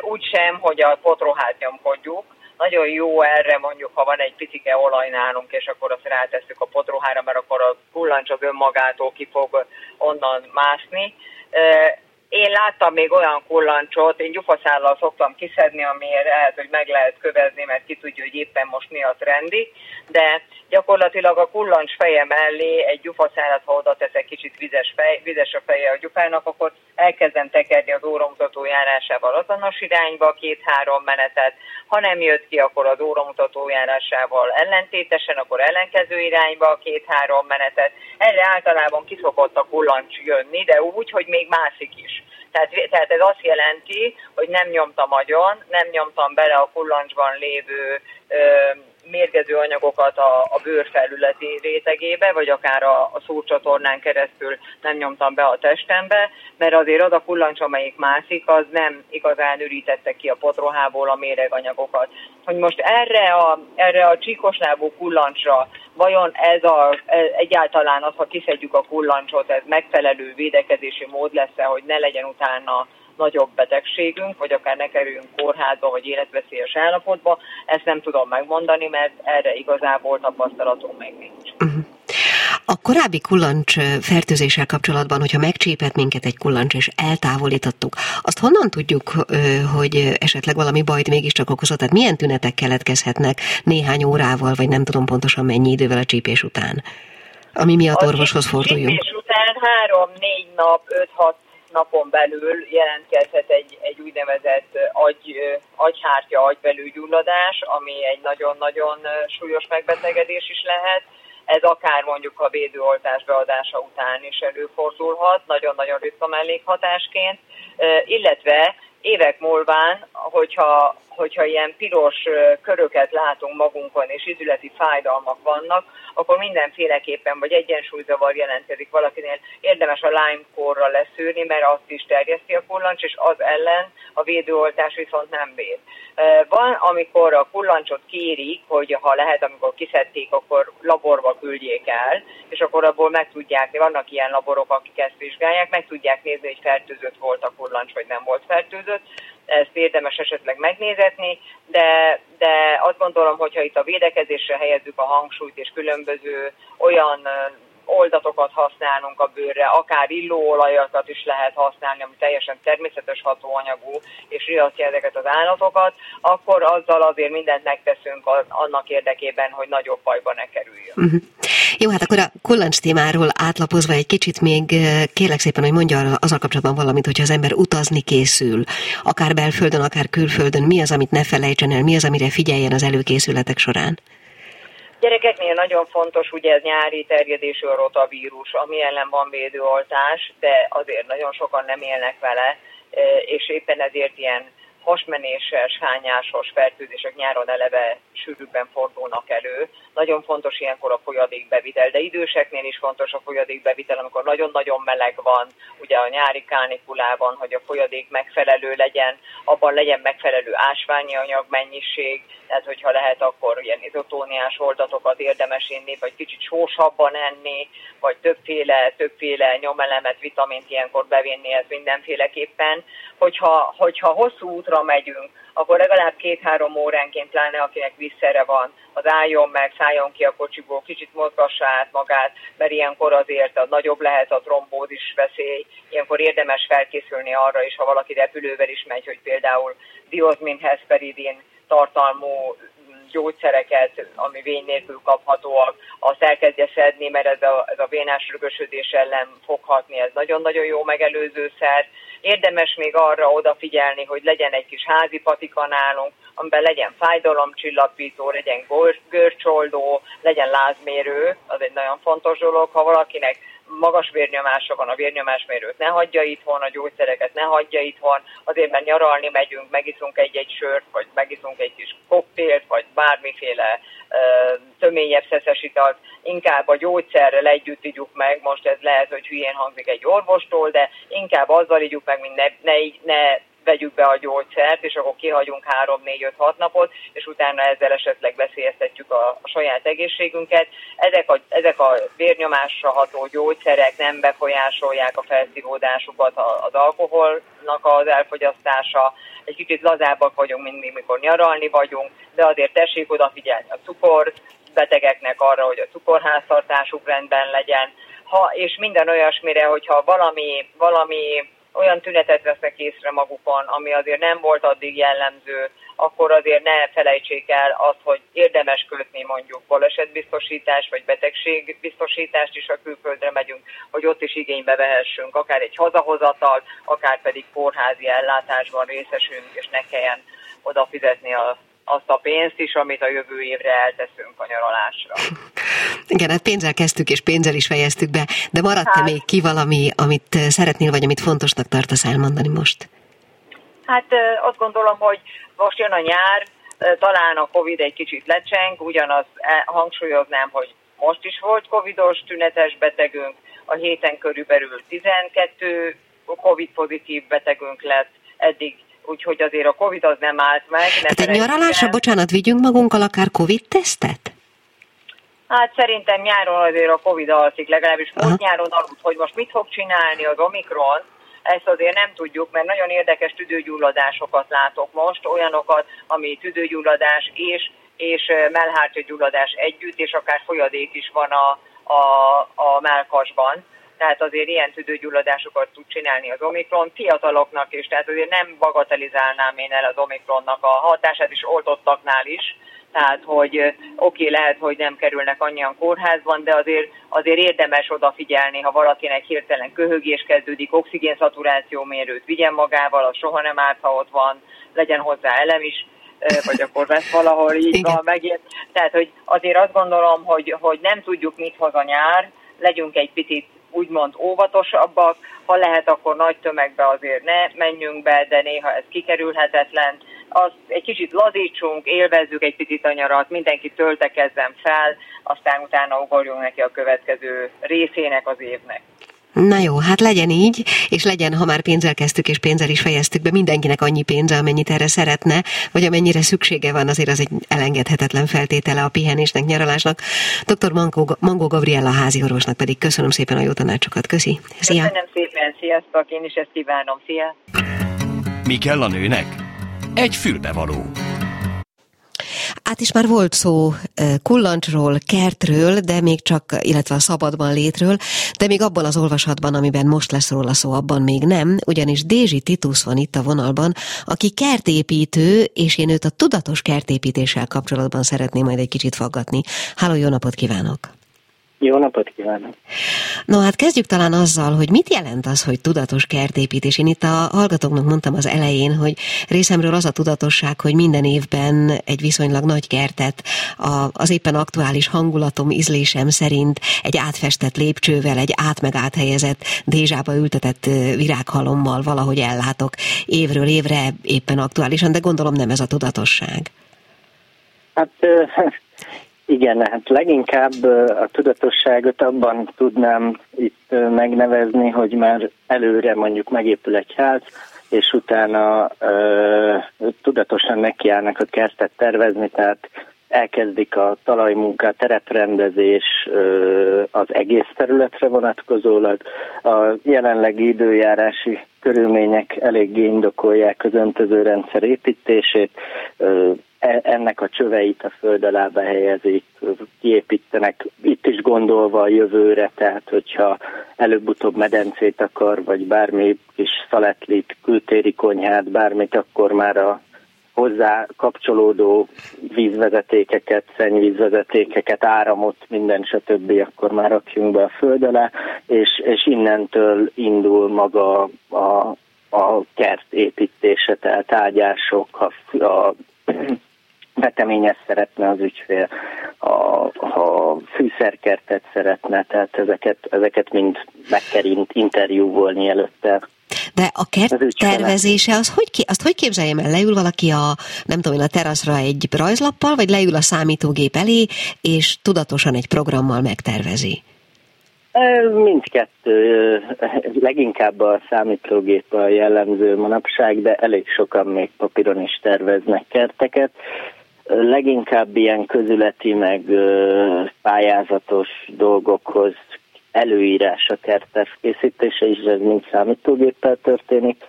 Speaker 4: úgy sem, hogy a potrohát nyomkodjuk. Nagyon jó erre mondjuk, ha van egy picike olaj nálunk, és akkor azt rátesszük a potrohára, mert akkor a kullancs az önmagától ki fog onnan mászni. Én láttam még olyan kullancsot, én gyufaszállal szoktam kiszedni, amiért lehet, hogy meg lehet kövezni, mert ki tudja, hogy éppen most mi a trendi, de gyakorlatilag a kullancs feje mellé egy gyufaszállat, ha oda teszek kicsit vizes, fej, vizes a feje a gyufának, akkor elkezdem tekerni az óramutató járásával azonos irányba, két-három menetet. Ha nem jött ki, akkor az óramutató járásával ellentétesen, akkor ellenkező irányba két-három menetet. Erre általában kiszokott a kullancs jönni, de úgy, hogy még másik is. Tehát, tehát ez azt jelenti, hogy nem nyomtam agyon, nem nyomtam bele a kullancsban lévő mérgező anyagokat a, a bőr rétegébe, vagy akár a, a szúrcsatornán keresztül nem nyomtam be a testembe, mert azért az a kullancs, amelyik mászik, az nem igazán ürítette ki a potrohából a méreganyagokat. Hogy most erre a, erre a csíkoslábú kullancsra vajon ez a, egyáltalán az, ha kiszedjük a kullancsot, ez megfelelő védekezési mód lesz-e, hogy ne legyen utána nagyobb betegségünk, vagy akár ne kerüljünk kórházba, vagy életveszélyes állapotba, ezt nem tudom megmondani, mert erre igazából tapasztalatunk még nincs. Uh-huh.
Speaker 1: A korábbi kullancs fertőzéssel kapcsolatban, hogyha megcsépett minket egy kullancs és eltávolítottuk, azt honnan tudjuk, hogy esetleg valami bajt mégiscsak okozott? Tehát milyen tünetek keletkezhetnek néhány órával, vagy nem tudom pontosan mennyi idővel a csípés után? Ami miatt orvoshoz forduljunk.
Speaker 4: A után három-négy nap, öt-hat napon belül jelentkezhet egy, egy úgynevezett agy, agyhártya, agybelülgyulladás, ami egy nagyon-nagyon súlyos megbetegedés is lehet. Ez akár mondjuk a védőoltás beadása után is előfordulhat, nagyon-nagyon ritka mellékhatásként, illetve évek múlván, hogyha, hogyha ilyen piros köröket látunk magunkon, és izületi fájdalmak vannak, akkor mindenféleképpen, vagy egyensúlyzavar jelentkezik valakinél, érdemes a lime korra leszűrni, mert azt is terjeszti a kullancs, és az ellen a védőoltás viszont nem véd. Van, amikor a kullancsot kérik, hogy ha lehet, amikor kiszedték, akkor laborba küldjék el, és akkor abból meg tudják, vannak ilyen laborok, akik ezt vizsgálják, meg tudják nézni, hogy fertőzött volt a kullancs, vagy nem volt fertőzött. Ezt érdemes esetleg megnézetni, de, de azt gondolom, hogyha itt a védekezésre helyezzük a hangsúlyt, és különböző olyan oldatokat használunk a bőrre, akár illóolajakat is lehet használni, ami teljesen természetes hatóanyagú, és riasztja ezeket az állatokat, akkor azzal azért mindent megteszünk annak érdekében, hogy nagyobb bajba ne kerüljön. Uh-huh.
Speaker 1: Jó, hát akkor a kullancs témáról átlapozva egy kicsit még kérlek szépen, hogy mondja azzal kapcsolatban valamit, hogyha az ember utazni készül, akár belföldön, akár külföldön, mi az, amit ne felejtsen el, mi az, amire figyeljen az előkészületek során?
Speaker 4: Gyerekeknél nagyon fontos, ugye ez nyári terjedésű a rotavírus, ami ellen van védőoltás, de azért nagyon sokan nem élnek vele, és éppen ezért ilyen hasmenéses, hányásos fertőzések nyáron eleve sűrűbben fordulnak elő. Nagyon fontos ilyenkor a folyadékbevitel, de időseknél is fontos a folyadékbevitel, amikor nagyon-nagyon meleg van, ugye a nyári kánikulában, hogy a folyadék megfelelő legyen, abban legyen megfelelő ásványi anyag mennyiség, tehát hogyha lehet, akkor ilyen izotóniás oldatokat érdemes inni, vagy kicsit sósabban enni, vagy többféle, többféle nyomelemet, vitamint ilyenkor bevinni, ez mindenféleképpen. Hogyha, hogyha hosszú útra megyünk, akkor legalább két-három óránként, pláne akinek vízszere van, az álljon meg, szálljon ki a kocsiból, kicsit mozgassa át magát, mert ilyenkor azért a nagyobb lehet a trombózis veszély, ilyenkor érdemes felkészülni arra is, ha valaki repülővel is megy, hogy például diozmin, hesperidin tartalmú gyógyszereket, ami vény nélkül kaphatóak, azt elkezdje szedni, mert ez a, ez a vénás rögösödés ellen foghatni, ez nagyon-nagyon jó megelőzőszer. Érdemes még arra odafigyelni, hogy legyen egy kis házi patika nálunk, amiben legyen fájdalomcsillapító, legyen görcsoldó, legyen lázmérő, az egy nagyon fontos dolog. Ha valakinek magas vérnyomása van, a vérnyomásmérőt ne hagyja itthon, a gyógyszereket ne hagyja itthon, azért mert nyaralni megyünk, megiszunk egy-egy sört, vagy megiszunk egy kis koktélt, vagy bármiféle ö, fölményebb szeszes italt inkább a gyógyszerrel együtt igyuk meg, most ez lehet, hogy hülyén hangzik egy orvostól, de inkább azzal igyuk meg, mint ne, ne, ne vegyük be a gyógyszert, és akkor kihagyunk 3-4-5-6 napot, és utána ezzel esetleg veszélyeztetjük a, a saját egészségünket. Ezek a, ezek a vérnyomásra ható gyógyszerek nem befolyásolják a felszívódásukat, az alkoholnak az elfogyasztása, egy kicsit lazábbak vagyunk, mint mikor nyaralni vagyunk, de azért tessék odafigyelni a cukor, betegeknek arra, hogy a cukorháztartásuk rendben legyen, ha, és minden olyasmire, hogyha valami, valami olyan tünetet vesznek észre magukon, ami azért nem volt addig jellemző, akkor azért ne felejtsék el azt, hogy érdemes kötni mondjuk balesetbiztosítás vagy betegségbiztosítást is, a külföldre megyünk, hogy ott is igénybe vehessünk, akár egy hazahozatal, akár pedig kórházi ellátásban részesünk, és ne kelljen oda a azt a pénzt is, amit a jövő évre elteszünk a nyaralásra.
Speaker 1: Igen, hát pénzzel kezdtük, és pénzzel is fejeztük be, de maradt-e hát, még ki valami, amit szeretnél, vagy amit fontosnak tartasz elmondani most?
Speaker 4: Hát azt gondolom, hogy most jön a nyár, talán a Covid egy kicsit lecseng, ugyanaz e, hangsúlyoznám, hogy most is volt covidos tünetes betegünk, a héten körülbelül 12 Covid pozitív betegünk lett, eddig úgyhogy azért a Covid az nem állt meg.
Speaker 1: Ne Tehát egy nyaralásra, bocsánat, vigyünk magunkkal akár Covid-tesztet?
Speaker 4: Hát szerintem nyáron azért a Covid alszik, legalábbis most nyáron aludt, hogy most mit fog csinálni az Omikron, ezt azért nem tudjuk, mert nagyon érdekes tüdőgyulladásokat látok most, olyanokat, ami tüdőgyulladás és, és mellhártya gyulladás együtt, és akár folyadék is van a, a, a melkasban tehát azért ilyen tüdőgyulladásokat tud csinálni az Omikron fiataloknak is, tehát azért nem bagatelizálnám én el az Omikronnak a hatását is oltottaknál is, tehát hogy oké, okay, lehet, hogy nem kerülnek annyian kórházban, de azért, azért érdemes odafigyelni, ha valakinek hirtelen köhögés kezdődik, oxigénszaturáció mérőt vigyen magával, az soha nem árt, ha ott van, legyen hozzá elem is, vagy akkor vesz valahol így Igen. van megint. Tehát, hogy azért azt gondolom, hogy, hogy nem tudjuk, mit hoz a nyár, legyünk egy picit úgymond óvatosabbak, ha lehet, akkor nagy tömegbe azért ne menjünk be, de néha ez kikerülhetetlen. Azt egy kicsit lazítsunk, élvezzük egy picit a nyarat, mindenki töltekezzen fel, aztán utána ugorjunk neki a következő részének az évnek.
Speaker 1: Na jó, hát legyen így, és legyen, ha már pénzzel kezdtük és pénzzel is fejeztük be, mindenkinek annyi pénze, amennyit erre szeretne, vagy amennyire szüksége van, azért az egy elengedhetetlen feltétele a pihenésnek, nyaralásnak. Dr. Mangó, Mangó Gabriella házi orvosnak pedig köszönöm szépen a jó tanácsokat. Köszi.
Speaker 4: Szia. Köszönöm szépen, sziasztok, én is ezt kívánom. Szia.
Speaker 3: Mi kell a nőnek? Egy fülbevaló.
Speaker 1: Át is már volt szó kullancsról, kertről, de még csak, illetve a szabadban létről, de még abban az olvasatban, amiben most lesz róla szó, abban még nem, ugyanis Dézsi Titus van itt a vonalban, aki kertépítő, és én őt a tudatos kertépítéssel kapcsolatban szeretném majd egy kicsit faggatni. Háló, jó napot kívánok!
Speaker 5: Jó napot kívánok!
Speaker 1: No hát kezdjük talán azzal, hogy mit jelent az, hogy tudatos kertépítés. Én itt a hallgatóknak mondtam az elején, hogy részemről az a tudatosság, hogy minden évben egy viszonylag nagy kertet az éppen aktuális hangulatom, ízlésem szerint egy átfestett lépcsővel, egy át meg áthelyezett dézsába ültetett virághalommal valahogy ellátok évről évre éppen aktuálisan, de gondolom nem ez a tudatosság.
Speaker 5: Hát igen, hát leginkább a tudatosságot abban tudnám itt megnevezni, hogy már előre mondjuk megépül egy ház, és utána ö, tudatosan nekiállnak a kertet tervezni, tehát elkezdik a talajmunkát, teretrendezés ö, az egész területre vonatkozólag. A jelenlegi időjárási körülmények eléggé indokolják az öntözőrendszer építését, ennek a csöveit a föld alá behelyezik, kiépítenek, itt is gondolva a jövőre, tehát hogyha előbb-utóbb medencét akar, vagy bármi kis szaletlit, kültéri konyhát, bármit, akkor már a hozzá kapcsolódó vízvezetékeket, szennyvízvezetékeket, áramot, minden stb. akkor már rakjunk be a föld alá, és, és innentől indul maga a, a kert építése, tehát ágyások, a, a veteményes szeretne az ügyfél, ha, ha fűszerkertet szeretne, tehát ezeket, ezeket mind meg kell interjúvolni előtte.
Speaker 1: De a kert tervezése, az hogy, azt hogy képzeljem el? Leül valaki a, nem tudom én, a teraszra egy rajzlappal, vagy leül a számítógép elé, és tudatosan egy programmal megtervezi?
Speaker 5: Mindkettő, leginkább a számítógép a jellemző manapság, de elég sokan még papíron is terveznek kerteket. Leginkább ilyen közületi, meg pályázatos dolgokhoz előírás a kertterv készítése is, ez mind számítógéppel történik.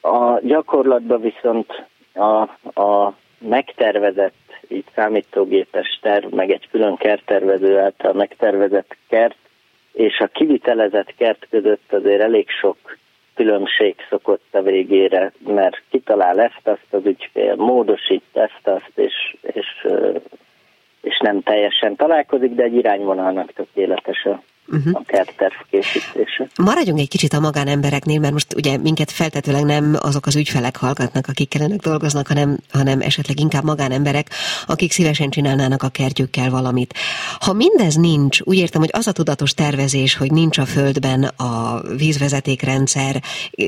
Speaker 5: A gyakorlatban viszont a, a megtervezett, így számítógépes terv, meg egy külön kerttervező által megtervezett kert, és a kivitelezett kert között azért elég sok különbség szokott a végére, mert kitalál ezt, azt az ügyfél, módosít ezt, azt, és, és, és nem teljesen találkozik, de egy irányvonalnak tökéletes a uh-huh. a kertterv készítése.
Speaker 1: Maradjunk egy kicsit a magánembereknél, mert most ugye minket feltetőleg nem azok az ügyfelek hallgatnak, akik önök dolgoznak, hanem, hanem esetleg inkább magánemberek, akik szívesen csinálnának a kertjükkel valamit. Ha mindez nincs, úgy értem, hogy az a tudatos tervezés, hogy nincs a földben a vízvezetékrendszer,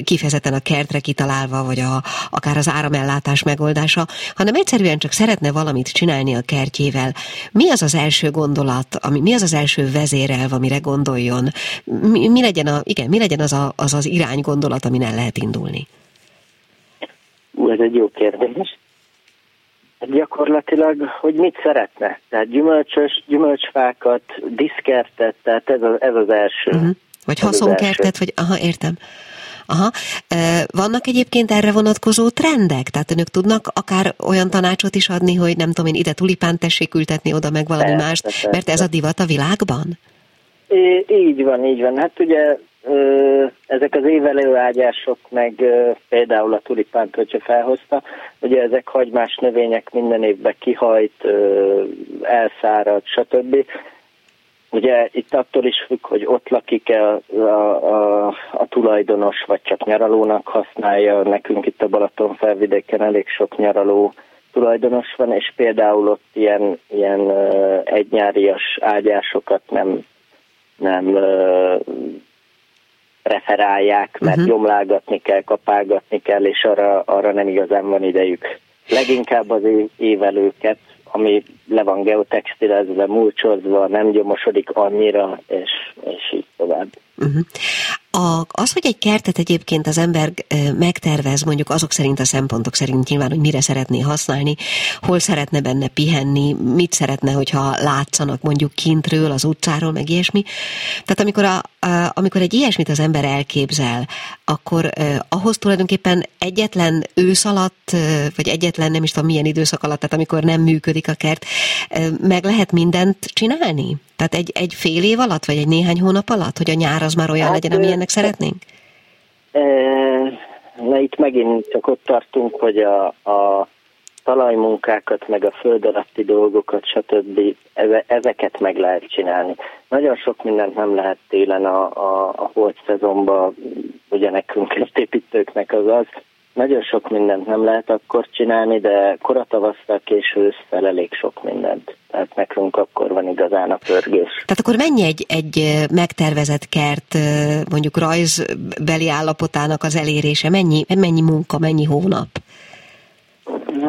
Speaker 1: kifejezetten a kertre kitalálva, vagy a, akár az áramellátás megoldása, hanem egyszerűen csak szeretne valamit csinálni a kertjével. Mi az az első gondolat, ami, mi az az első vezérelv, amire gondoljon. Mi, mi legyen, a, igen, mi legyen az, a, az az irány gondolat, amin el lehet indulni?
Speaker 5: Ú, ez egy jó kérdés. Gyakorlatilag, hogy mit szeretne. Tehát gyümölcsös, gyümölcsfákat, diszkertet, tehát ez, az, ez az első. Uh-huh.
Speaker 1: Vagy haszonkertet, vagy aha, értem. Aha. Vannak egyébként erre vonatkozó trendek? Tehát önök tudnak akár olyan tanácsot is adni, hogy nem tudom én, ide tulipánt tessék ültetni, oda meg valami persze, mást, persze. mert ez a divat a világban?
Speaker 5: Így van, így van. Hát ugye ezek az évelő ágyások, meg például a tulipánt, hogyha felhozta, ugye ezek hagymás növények minden évben kihajt, elszárad, stb. Ugye itt attól is függ, hogy ott lakik-e a, a, a, a tulajdonos, vagy csak nyaralónak használja. Nekünk itt a Balaton felvidéken elég sok nyaraló tulajdonos van, és például ott ilyen, ilyen egynyárias ágyásokat nem nem preferálják, mert uh-huh. gyomlágatni kell, kapálgatni kell, és arra, arra nem igazán van idejük. Leginkább az évelőket, ami le van geotextilezve, mulcsozva, nem gyomosodik annyira, és, és így tovább. Uh-huh.
Speaker 1: A, az, hogy egy kertet egyébként az ember megtervez, mondjuk azok szerint a szempontok szerint nyilván, hogy mire szeretné használni, hol szeretne benne pihenni, mit szeretne, hogyha látszanak mondjuk kintről, az utcáról, meg ilyesmi. Tehát amikor, a, a, amikor egy ilyesmit az ember elképzel, akkor eh, ahhoz tulajdonképpen egyetlen ősz alatt, eh, vagy egyetlen nem is tudom milyen időszak alatt, tehát amikor nem működik a kert, meg lehet mindent csinálni? Tehát egy, egy fél év alatt, vagy egy néhány hónap alatt, hogy a nyár az már olyan hát, legyen, amilyennek szeretnénk?
Speaker 5: Na itt megint csak ott tartunk, hogy a, a talajmunkákat, meg a föld alatti dolgokat, stb. ezeket meg lehet csinálni. Nagyon sok mindent nem lehet télen a, a, a holt szezonban, ugye nekünk építőknek az az, nagyon sok mindent nem lehet akkor csinálni, de koratavasztal késő ősszel elég sok mindent. Tehát nekünk akkor van igazán a pörgés.
Speaker 1: Tehát akkor mennyi egy, egy megtervezett kert mondjuk rajzbeli állapotának az elérése? Mennyi, mennyi munka, mennyi hónap?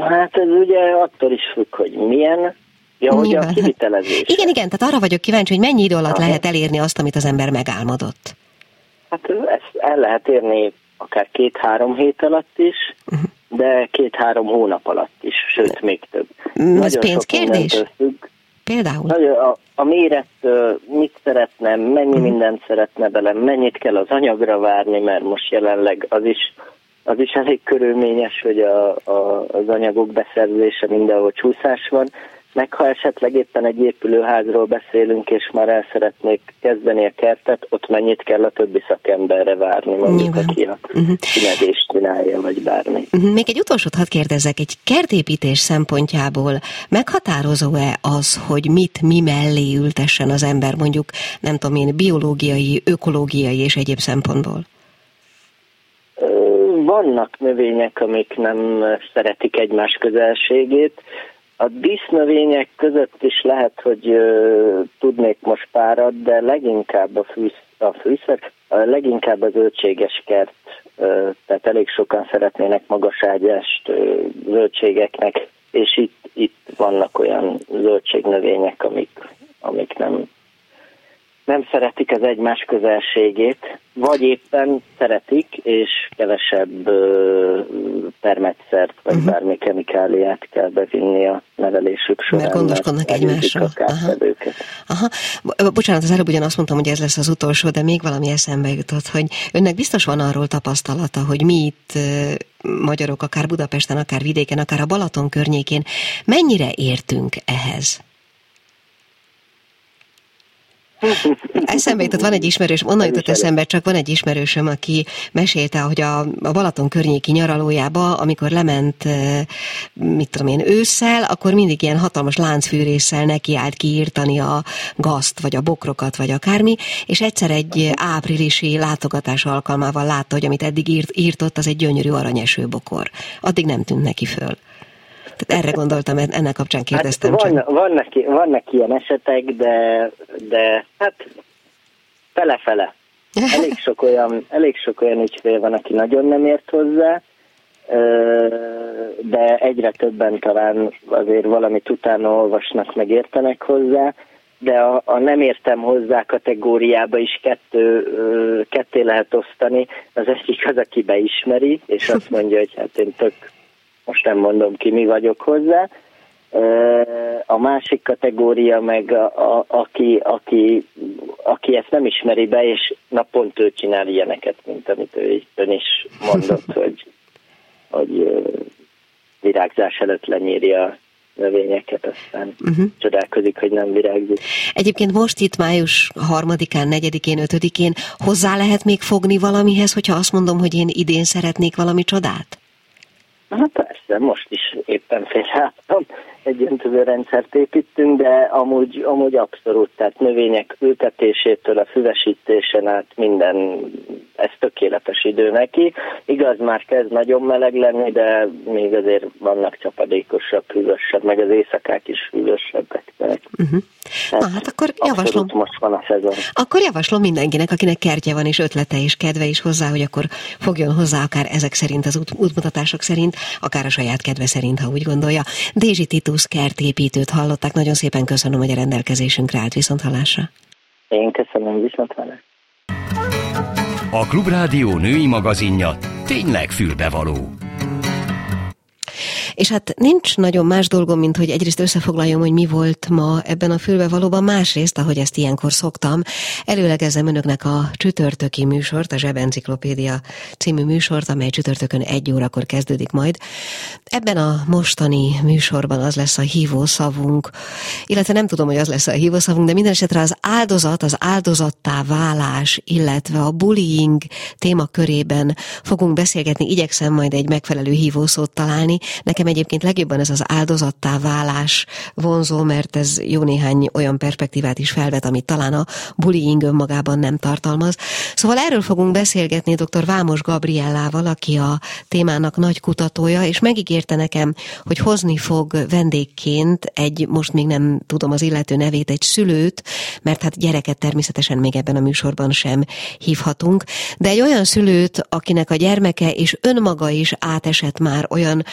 Speaker 5: Hát ez ugye attól is függ, hogy milyen, Ja, hogy a kivitelezés.
Speaker 1: Igen, igen, tehát arra vagyok kíváncsi, hogy mennyi idő alatt Aha. lehet elérni azt, amit az ember megálmodott.
Speaker 5: Hát ezt el lehet érni akár két-három hét alatt is, uh-huh. de két-három hónap alatt is, sőt, még több.
Speaker 1: Mm, ez pénzkérdés? Függ. Például?
Speaker 5: A, a méret, mit szeretne, mennyi uh-huh. mindent szeretne bele, mennyit kell az anyagra várni, mert most jelenleg az is az is elég körülményes, hogy a, a, az anyagok beszerzése mindenhol csúszás van, meg ha esetleg éppen egy épülőházról beszélünk, és már el szeretnék kezdeni a kertet, ott mennyit kell a többi szakemberre várni, mondjuk, aki a uh-huh. csinálja, vagy bármi.
Speaker 1: Uh-huh. Még egy utolsót hadd kérdezek, egy kertépítés szempontjából meghatározó-e az, hogy mit mi mellé ültessen az ember, mondjuk, nem tudom én, biológiai, ökológiai és egyéb szempontból?
Speaker 5: Vannak növények, amik nem szeretik egymás közelségét, A dísznövények között is lehet, hogy uh, tudnék most párat, de leginkább a, fűsz, a fűszer, a leginkább a zöldséges kert, uh, tehát elég sokan szeretnének magaságyást uh, zöldségeknek, és itt, itt vannak olyan zöldségnövények, amik, amik nem nem szeretik az egymás közelségét, vagy éppen szeretik, és kevesebb termetszert, vagy uh-huh. bármi kemikáliát kell bevinni a nevelésük során.
Speaker 1: Mert gondoskodnak egymásról. Aha. Aha. Bocsánat, az előbb ugyanazt mondtam, hogy ez lesz az utolsó, de még valami eszembe jutott, hogy önnek biztos van arról tapasztalata, hogy mi itt magyarok, akár Budapesten, akár vidéken, akár a Balaton környékén, mennyire értünk ehhez? Eszembe jutott, van egy ismerős, onnan jutott eszembe, csak van egy ismerősöm, aki mesélte, hogy a, a Balaton környéki nyaralójába, amikor lement, mit tudom én, ősszel, akkor mindig ilyen hatalmas láncfűrésszel nekiállt kiírtani a gazt, vagy a bokrokat, vagy akármi, és egyszer egy áprilisi látogatás alkalmával látta, hogy amit eddig írt, írtott, az egy gyönyörű aranyeső bokor. Addig nem tűnt neki föl. Tehát erre gondoltam, ennek kapcsán hát kérdeztem
Speaker 5: hát van, csak. Vannak, vannak ilyen esetek, de, de hát fele-fele. Elég sok olyan, elég sok olyan ügyfél van, aki nagyon nem ért hozzá, de egyre többen talán azért valamit utána olvasnak, meg értenek hozzá, de a, a nem értem hozzá kategóriába is kettő, ketté lehet osztani. Az egyik az, aki beismeri, és azt mondja, hogy hát én tök most nem mondom ki, mi vagyok hozzá. A másik kategória meg, a, a, aki, aki, aki ezt nem ismeri be, és na pont ő csinál ilyeneket, mint amit ő, ön is mondott, hogy, hogy virágzás előtt lenyíri a növényeket, aztán uh-huh. csodálkozik, hogy nem virágzik.
Speaker 1: Egyébként most itt május harmadikán, negyedikén, ötödikén hozzá lehet még fogni valamihez, hogyha azt mondom, hogy én idén szeretnék valami csodát?
Speaker 5: Hát persze, most is éppen félreálltam, egy öntöző rendszert építünk, de amúgy, amúgy abszolút, tehát növények ültetésétől a füvesítésen át minden, ez tökéletes idő neki. Igaz, már kezd nagyon meleg lenni, de még azért vannak csapadékosabb, hűvösebb, meg az éjszakák is hűvösebbek. Uh-huh.
Speaker 1: Hát, Na hát akkor javaslom.
Speaker 5: most van a szezon.
Speaker 1: Akkor javaslom mindenkinek, akinek kertje van és ötlete és kedve is hozzá, hogy akkor fogjon hozzá akár ezek szerint, az út, útmutatások szerint, akár a saját kedve szerint, ha úgy gondolja. Dézsi Titus kertépítőt hallották. Nagyon szépen köszönöm, hogy a rendelkezésünkre állt viszont hallásra.
Speaker 5: Én köszönöm, viszont hallásra.
Speaker 3: A Klubrádió női magazinja tényleg fülbevaló.
Speaker 1: És hát nincs nagyon más dolgom, mint hogy egyrészt összefoglaljam, hogy mi volt ma ebben a fülbe valóban, másrészt, ahogy ezt ilyenkor szoktam, előlegezem önöknek a csütörtöki műsort, a Zsebenciklopédia című műsort, amely csütörtökön egy órakor kezdődik majd. Ebben a mostani műsorban az lesz a hívószavunk, illetve nem tudom, hogy az lesz a hívószavunk, de minden esetre az áldozat, az áldozattá válás, illetve a bullying témakörében fogunk beszélgetni, igyekszem majd egy megfelelő hívószót találni. Nekem Nekem egyébként legjobban ez az áldozattá válás vonzó, mert ez jó néhány olyan perspektívát is felvet, amit talán a bullying önmagában nem tartalmaz. Szóval erről fogunk beszélgetni dr. Vámos Gabriellával, aki a témának nagy kutatója, és megígérte nekem, hogy hozni fog vendégként egy, most még nem tudom az illető nevét, egy szülőt, mert hát gyereket természetesen még ebben a műsorban sem hívhatunk, de egy olyan szülőt, akinek a gyermeke és önmaga is átesett már olyan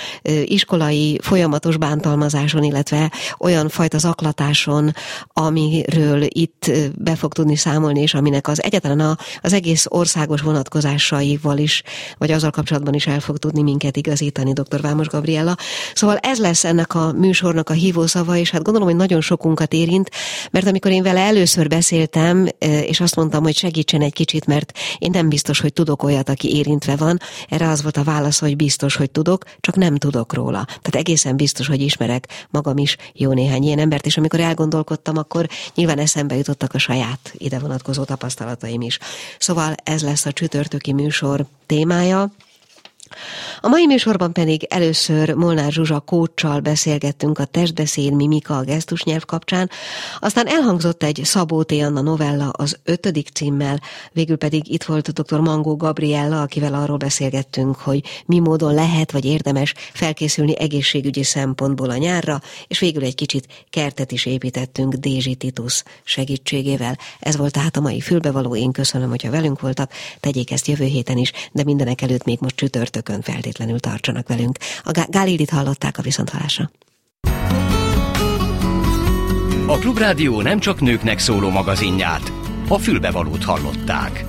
Speaker 1: is iskolai folyamatos bántalmazáson, illetve olyan fajta zaklatáson, amiről itt be fog tudni számolni, és aminek az egyetlen a, az egész országos vonatkozásaival is, vagy azzal kapcsolatban is el fog tudni minket igazítani dr. Vámos Gabriella. Szóval ez lesz ennek a műsornak a hívószava, és hát gondolom, hogy nagyon sokunkat érint, mert amikor én vele először beszéltem, és azt mondtam, hogy segítsen egy kicsit, mert én nem biztos, hogy tudok olyat, aki érintve van, erre az volt a válasz, hogy biztos, hogy tudok, csak nem tudok róla róla. Tehát egészen biztos, hogy ismerek magam is jó néhány ilyen embert, és amikor elgondolkodtam, akkor nyilván eszembe jutottak a saját ide vonatkozó tapasztalataim is. Szóval ez lesz a csütörtöki műsor témája A mai műsorban pedig először Molnár Zsuzsa kócsal beszélgettünk a testbeszéd, mimika, a gesztusnyelv kapcsán, aztán elhangzott egy Szabó T. Anna novella az ötödik címmel, végül pedig itt volt dr. Mangó Gabriella, akivel arról beszélgettünk, hogy mi módon lehet vagy érdemes felkészülni egészségügyi szempontból a nyárra, és végül egy kicsit kertet is építettünk Dézsi Titus segítségével. Ez volt tehát a mai fülbevaló, én köszönöm, hogyha velünk voltak, tegyék ezt jövő héten is, de mindenek előtt még most csütörtökön feltétlenül tartsanak velünk. A Gálildit hallották a viszontalásra.
Speaker 3: A Klubrádió nem csak nőknek szóló magazinját, a fülbevalót hallották.